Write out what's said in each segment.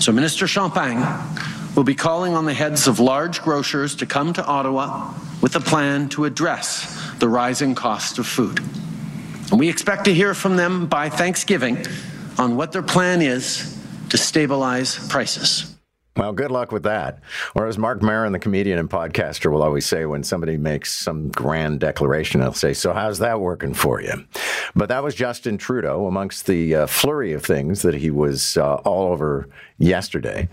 So Minister Champagne will be calling on the heads of large grocers to come to Ottawa with a plan to address the rising cost of food. And we expect to hear from them by Thanksgiving on what their plan is to stabilize prices. Well, good luck with that. Or as Marc Maron, the comedian and podcaster, will always say when somebody makes some grand declaration, he'll say, So, how's that working for you? But that was Justin Trudeau amongst the uh, flurry of things that he was uh, all over yesterday.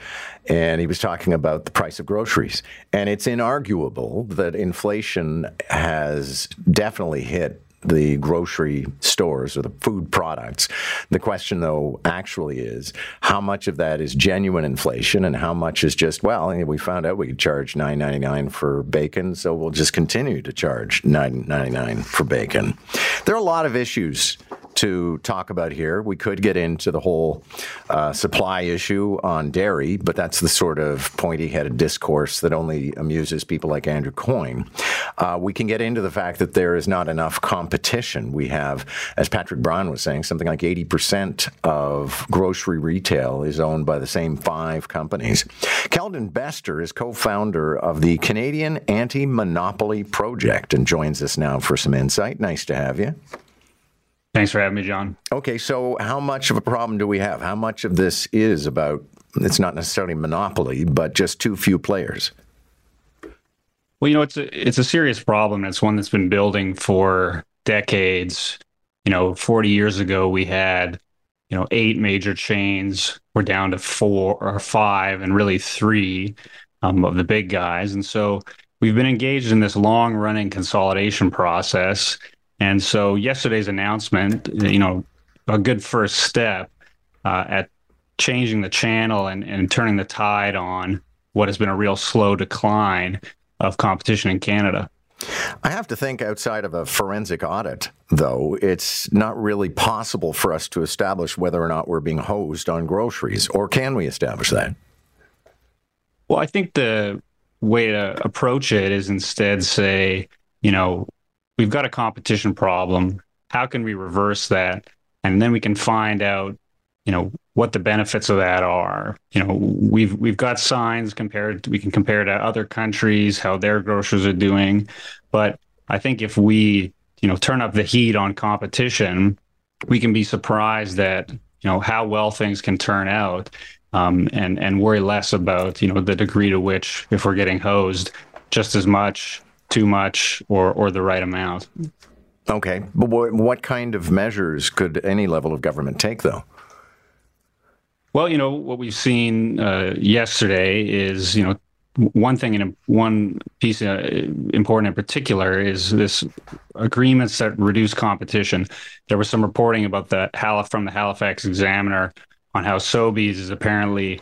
And he was talking about the price of groceries. And it's inarguable that inflation has definitely hit the grocery stores or the food products. The question, though, actually is how much of that is genuine inflation and how much is just, well, we found out we could charge nine ninety nine for bacon, so we'll just continue to charge nine ninety nine for bacon. There are a lot of issues to talk about here. We could get into the whole uh, supply issue on dairy, but that's the sort of pointy headed discourse that only amuses people like Andrew Coyne. Uh, we can get into the fact that there is not enough competition. We have, as Patrick Brown was saying, something like 80% of grocery retail is owned by the same five companies. Keldon Bester is co founder of the Canadian Anti Monopoly Project and joins us now for some insight. Nice to have you. Thanks for having me, John. Okay, so how much of a problem do we have? How much of this is about, it's not necessarily monopoly, but just too few players? Well, you know, it's a, it's a serious problem. It's one that's been building for decades. You know, 40 years ago, we had, you know, eight major chains. We're down to four or five and really three um, of the big guys. And so we've been engaged in this long running consolidation process and so yesterday's announcement, you know, a good first step uh, at changing the channel and, and turning the tide on what has been a real slow decline of competition in Canada. I have to think outside of a forensic audit, though, it's not really possible for us to establish whether or not we're being hosed on groceries, or can we establish that? Well, I think the way to approach it is instead say, you know, we've got a competition problem. How can we reverse that? And then we can find out, you know, what the benefits of that are. You know, we've we've got signs compared. To, we can compare to other countries how their grocers are doing, but I think if we, you know, turn up the heat on competition, we can be surprised that you know how well things can turn out, um, and and worry less about you know the degree to which if we're getting hosed just as much too much or or the right amount. Okay, but what, what kind of measures could any level of government take, though? Well, you know what we've seen uh, yesterday is you know one thing and one piece uh, important in particular is this agreements that reduce competition. There was some reporting about the from the Halifax Examiner on how Sobeys is apparently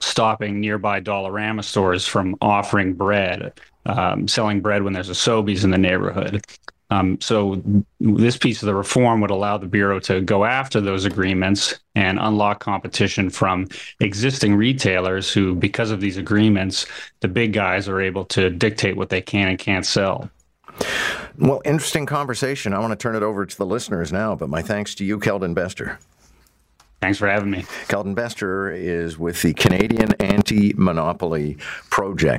stopping nearby Dollarama stores from offering bread um, selling bread when there's a Sobeys in the neighborhood. Um, so this piece of the reform would allow the bureau to go after those agreements and unlock competition from existing retailers who, because of these agreements, the big guys are able to dictate what they can and can't sell. Well, interesting conversation. I want to turn it over to the listeners now, but my thanks to you, Keldon Bester. Thanks for having me. Keldon Bester is with the Canadian Anti Monopoly Project.